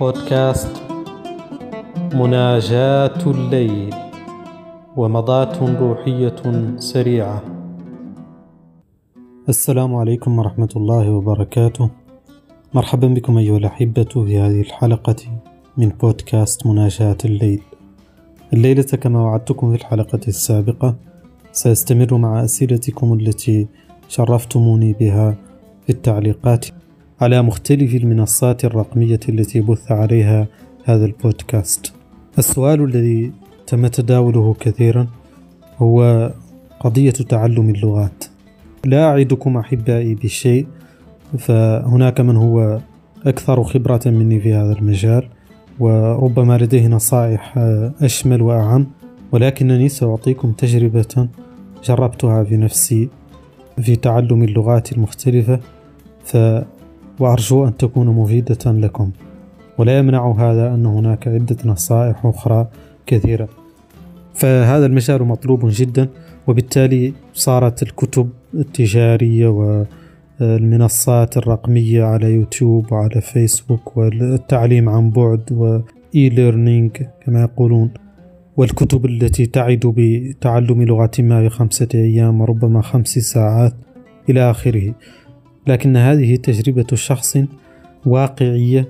بودكاست مناجاة الليل ومضاة روحية سريعة. السلام عليكم ورحمة الله وبركاته. مرحبا بكم أيها الأحبة في هذه الحلقة من بودكاست مناجاة الليل. الليلة كما وعدتكم في الحلقة السابقة سأستمر مع أسئلتكم التي شرفتموني بها في التعليقات. على مختلف المنصات الرقمية التي بث عليها هذا البودكاست. السؤال الذي تم تداوله كثيرا هو قضية تعلم اللغات. لا أعدكم أحبائي بشيء فهناك من هو أكثر خبرة مني في هذا المجال وربما لديه نصائح أشمل وأعم ولكنني سأعطيكم تجربة جربتها في نفسي في تعلم اللغات المختلفة ف وأرجو أن تكون مفيدة لكم. ولا يمنع هذا أن هناك عدة نصائح أخرى كثيرة. فهذا المجال مطلوب جدا وبالتالي صارت الكتب التجارية والمنصات الرقمية على يوتيوب وعلى فيسبوك والتعليم عن بعد و e-learning كما يقولون. والكتب التي تعد بتعلم لغة ما بخمسة أيام وربما خمس ساعات إلى آخره. لكن هذه تجربة شخص واقعية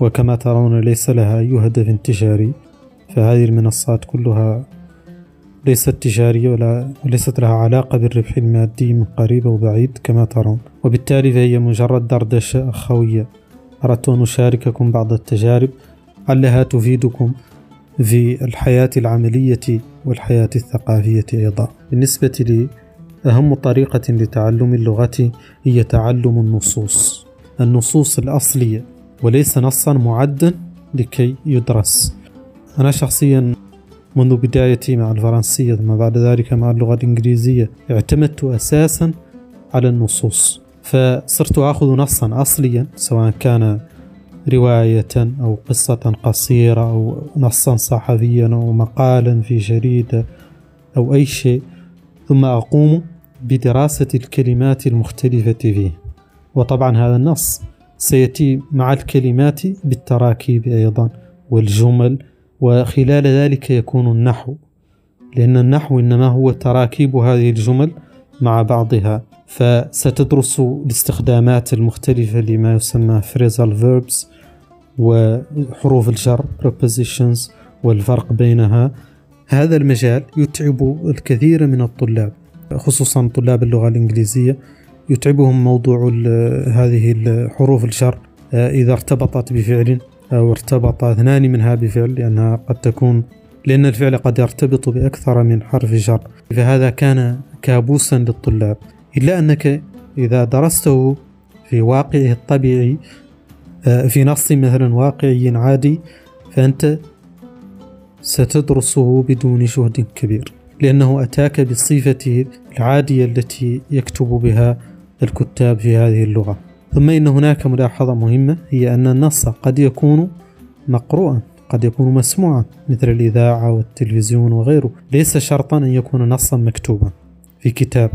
وكما ترون ليس لها أي هدف تجاري. فهذه المنصات كلها ليست تجارية ولا وليست لها علاقة بالربح المادي من قريب أو بعيد كما ترون. وبالتالي فهي مجرد دردشة أخوية أردت أن أشارككم بعض التجارب علها تفيدكم في الحياة العملية والحياة الثقافية أيضا. بالنسبة لي أهم طريقة لتعلم اللغة هي تعلم النصوص. النصوص الأصلية وليس نصا معدا لكي يدرس. أنا شخصيا منذ بدايتي مع الفرنسية ثم بعد ذلك مع اللغة الإنجليزية اعتمدت أساسا على النصوص فصرت آخذ نصا أصليا سواء كان رواية أو قصة قصيرة أو نصا صحفيا أو مقالا في جريدة أو أي شيء. ثم أقوم بدراسة الكلمات المختلفة فيه. وطبعا هذا النص سيأتي مع الكلمات بالتراكيب أيضا والجمل وخلال ذلك يكون النحو. لأن النحو إنما هو تراكيب هذه الجمل مع بعضها. فستدرس الاستخدامات المختلفة لما يسمى phrasal verbs وحروف الجر prepositions والفرق بينها. هذا المجال يتعب الكثير من الطلاب. خصوصا طلاب اللغة الإنجليزية يتعبهم موضوع هذه الحروف الجر آه، إذا ارتبطت بفعل أو ارتبط اثنان منها بفعل لأنها قد تكون لأن الفعل قد يرتبط بأكثر من حرف جر فهذا كان كابوسا للطلاب. إلا أنك إذا درسته في واقعه الطبيعي آه، في نص مثلا واقعي عادي فأنت ستدرسه بدون جهد كبير. لأنه أتاك بصفته العادية التي يكتب بها الكتاب في هذه اللغة. ثم إن هناك ملاحظة مهمة هي أن النص قد يكون مقروءا قد يكون مسموعا مثل الإذاعة والتلفزيون وغيره. ليس شرطا أن يكون نصا مكتوبا في كتاب.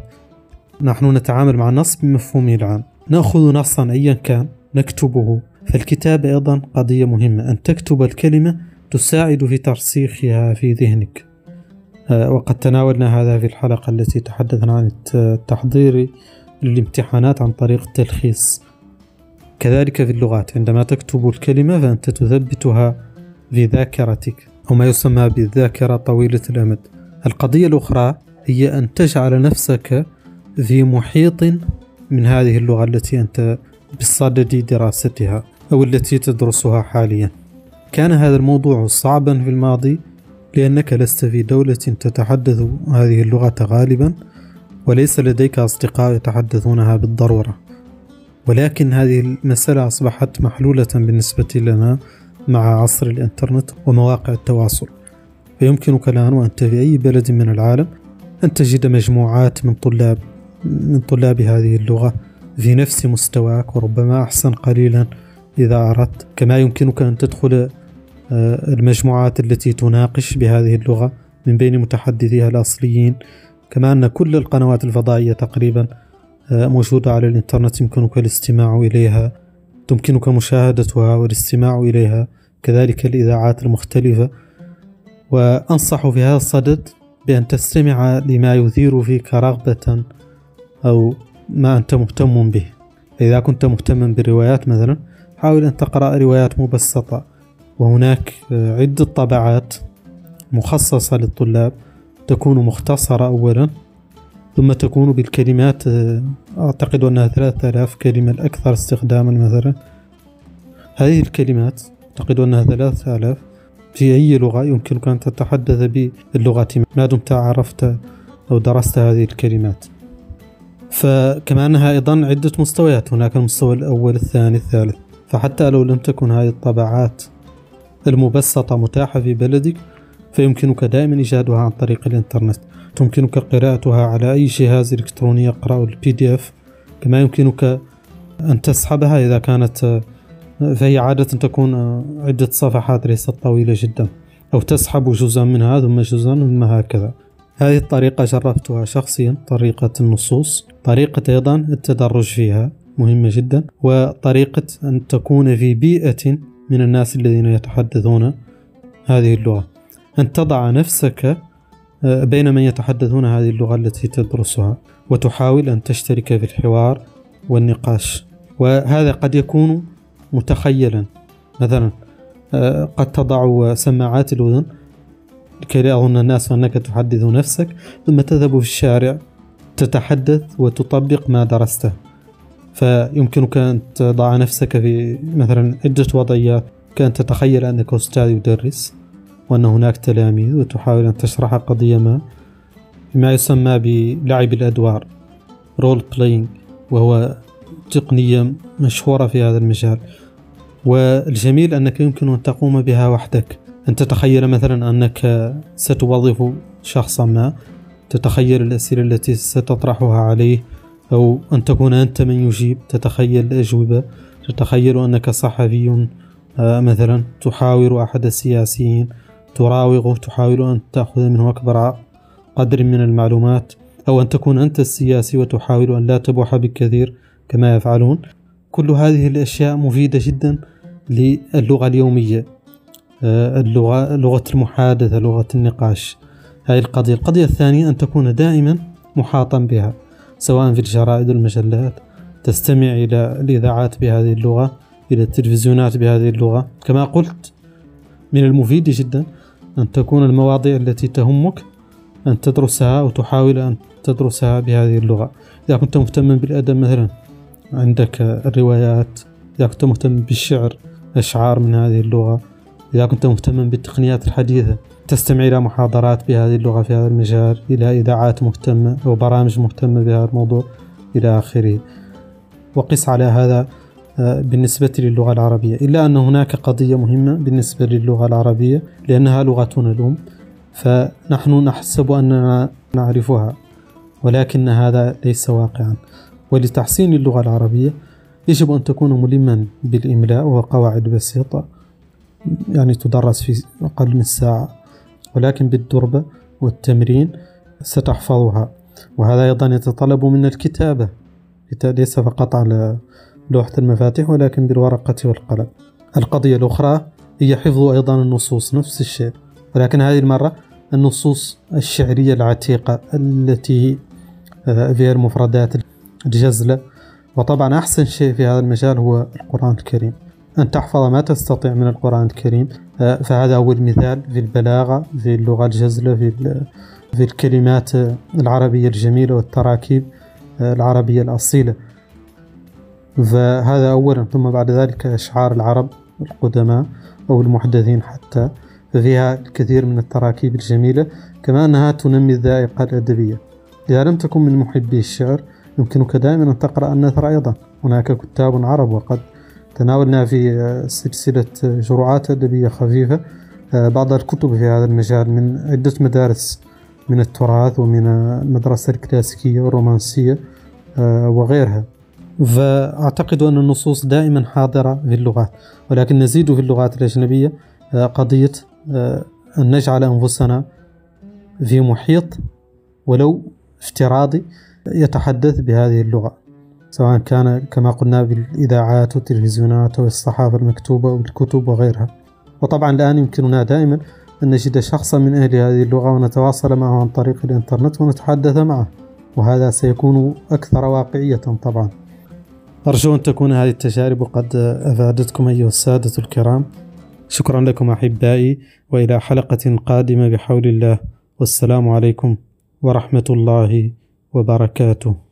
نحن نتعامل مع النص بمفهومه العام. نأخذ نصا أيا كان نكتبه. فالكتابة أيضا قضية مهمة أن تكتب الكلمة تساعد في ترسيخها في ذهنك. وقد تناولنا هذا في الحلقة التي تحدثنا عن التحضير للامتحانات عن طريق التلخيص. كذلك في اللغات عندما تكتب الكلمة فأنت تثبتها في ذاكرتك أو ما يسمى بالذاكرة طويلة الأمد. القضية الأخرى هي أن تجعل نفسك في محيط من هذه اللغة التي أنت بصدد دراستها أو التي تدرسها حاليا. كان هذا الموضوع صعبا في الماضي لأنك لست في دولة تتحدث هذه اللغة غالبا وليس لديك أصدقاء يتحدثونها بالضرورة. ولكن هذه المسألة أصبحت محلولة بالنسبة لنا مع عصر الإنترنت ومواقع التواصل. فيمكنك الآن وأنت في أي بلد من العالم أن تجد مجموعات من طلاب من طلاب هذه اللغة في نفس مستواك وربما أحسن قليلا إذا أردت. كما يمكنك أن تدخل المجموعات التي تناقش بهذه اللغة من بين متحدثيها الأصليين كما أن كل القنوات الفضائية تقريبا آه، موجودة على الإنترنت يمكنك الاستماع إليها تمكنك مشاهدتها والاستماع إليها كذلك الإذاعات المختلفة. وأنصح في هذا الصدد بأن تستمع لما يثير فيك رغبة أو ما أنت مهتم به. إذا كنت مهتما بالروايات مثلا حاول أن تقرأ روايات مبسطة. وهناك عدة طبعات مخصصة للطلاب. تكون مختصرة أولا ثم تكون بالكلمات أعتقد أنها ثلاثة آلاف كلمة الأكثر استخداما مثلا. هذه الكلمات أعتقد أنها ثلاثة آلاف. في أي لغة يمكنك أن تتحدث باللغة ما دمت عرفت أو درست هذه الكلمات. فكما أنها أيضا عدة مستويات هناك المستوى الأول الثاني الثالث. فحتى لو لم تكن هذه الطبعات المبسطة متاحة في بلدك فيمكنك دائما إيجادها عن طريق الإنترنت. تمكنك قراءتها على أي جهاز إلكتروني يقرأ ال PDF كما يمكنك أن تسحبها إذا كانت فهي عادة تكون عدة صفحات ليست طويلة جدا. أو تسحب جزءا منها ثم جزءا ثم هكذا. هذه الطريقة جربتها شخصيا طريقة النصوص. طريقة أيضا التدرج فيها مهمة جدا وطريقة أن تكون في بيئة من الناس الذين يتحدثون هذه اللغة. أن تضع نفسك آه، بين من يتحدثون هذه اللغة التي تدرسها وتحاول أن تشترك في الحوار والنقاش. وهذا قد يكون متخيلا. مثلا آه، قد تضع سماعات الأذن لكي لا يظن الناس أنك تحدث نفسك ثم تذهب في الشارع تتحدث وتطبق ما درسته. فيمكنك أن تضع نفسك في مثلا عدة وضعيات كأن تتخيل أنك أستاذ يدرس وأن هناك تلاميذ وتحاول أن تشرح قضية ما بما يسمى بلعب الأدوار role playing وهو تقنية مشهورة في هذا المجال. والجميل أنك يمكن أن تقوم بها وحدك. أن تتخيل مثلا أنك ستوظف شخصا ما تتخيل الأسئلة التي ستطرحها عليه أو أن تكون أنت من يجيب تتخيل الأجوبة تتخيل أنك صحفي آه، مثلا تحاور أحد السياسيين تراوغه تحاول أن تأخذ منه أكبر قدر من المعلومات أو أن تكون أنت السياسي وتحاول أن لا تبوح بالكثير كما يفعلون. كل هذه الأشياء مفيدة جدا للغة اليومية آه، اللغة لغة المحادثة لغة النقاش. هذه القضية. القضية الثانية أن تكون دائما محاطا بها. سواء في الجرائد والمجلات تستمع إلى الإذاعات بهذه اللغة إلى التلفزيونات بهذه اللغة. كما قلت من المفيد جدا أن تكون المواضيع التي تهمك أن تدرسها أو تحاول أن تدرسها بهذه اللغة. إذا كنت مهتما بالأدب مثلا عندك الروايات. إذا كنت مهتم بالشعر أشعار من هذه اللغة. إذا كنت مهتما بالتقنيات الحديثة تستمع إلى محاضرات بهذه اللغة في هذا المجال إلى إذاعات مهتمة أو برامج مهتمة بهذا الموضوع إلى آخره. وقس على هذا آه، بالنسبة للغة العربية. إلا أن هناك قضية مهمة بالنسبة للغة العربية لأنها لغتنا الأم فنحن نحسب أننا نعرفها ولكن هذا ليس واقعا. ولتحسين اللغة العربية يجب أن تكون ملما بالإملاء وقواعد بسيطة يعني تدرس في أقل من ساعة. ولكن بالدربة والتمرين ستحفظها. وهذا أيضا يتطلب من الكتابة. ليس فقط على لوحة المفاتيح ولكن بالورقة والقلم. القضية الأخرى هي حفظ أيضا النصوص نفس الشيء. ولكن هذه المرة النصوص الشعرية العتيقة التي آه، فيها المفردات الجزلة. وطبعا أحسن شيء في هذا المجال هو القرآن الكريم. أن تحفظ ما تستطيع من القرآن الكريم. آه، فهذا أول مثال في البلاغة في اللغة الجزلة في في الكلمات العربية الجميلة والتراكيب آه، العربية الأصيلة. فهذا أولا ثم بعد ذلك أشعار العرب القدماء أو المحدثين حتى. ففيها الكثير من التراكيب الجميلة كما أنها تنمي الذائقة الأدبية. إذا لم تكن من محبي الشعر يمكنك دائما أن تقرأ النثر أيضا. هناك كتاب عرب وقد تناولنا في سلسلة جرعات أدبية خفيفة بعض الكتب في هذا المجال من عدة مدارس من التراث ومن المدرسة الكلاسيكية والرومانسية وغيرها. فأعتقد أن النصوص دائما حاضرة في اللغات ولكن نزيد في اللغات الأجنبية قضية أن نجعل أنفسنا في محيط ولو افتراضي يتحدث بهذه اللغة. سواء كان كما قلنا بالإذاعات والتلفزيونات والصحافة المكتوبة والكتب وغيرها. وطبعا الآن يمكننا دائما أن نجد شخصا من أهل هذه اللغة ونتواصل معه عن طريق الإنترنت ونتحدث معه وهذا سيكون أكثر واقعية طبعا. أرجو أن تكون هذه التجارب قد أفادتكم أيها السادة الكرام. شكرا لكم أحبائي وإلى حلقة قادمة بحول الله. والسلام عليكم ورحمة الله وبركاته.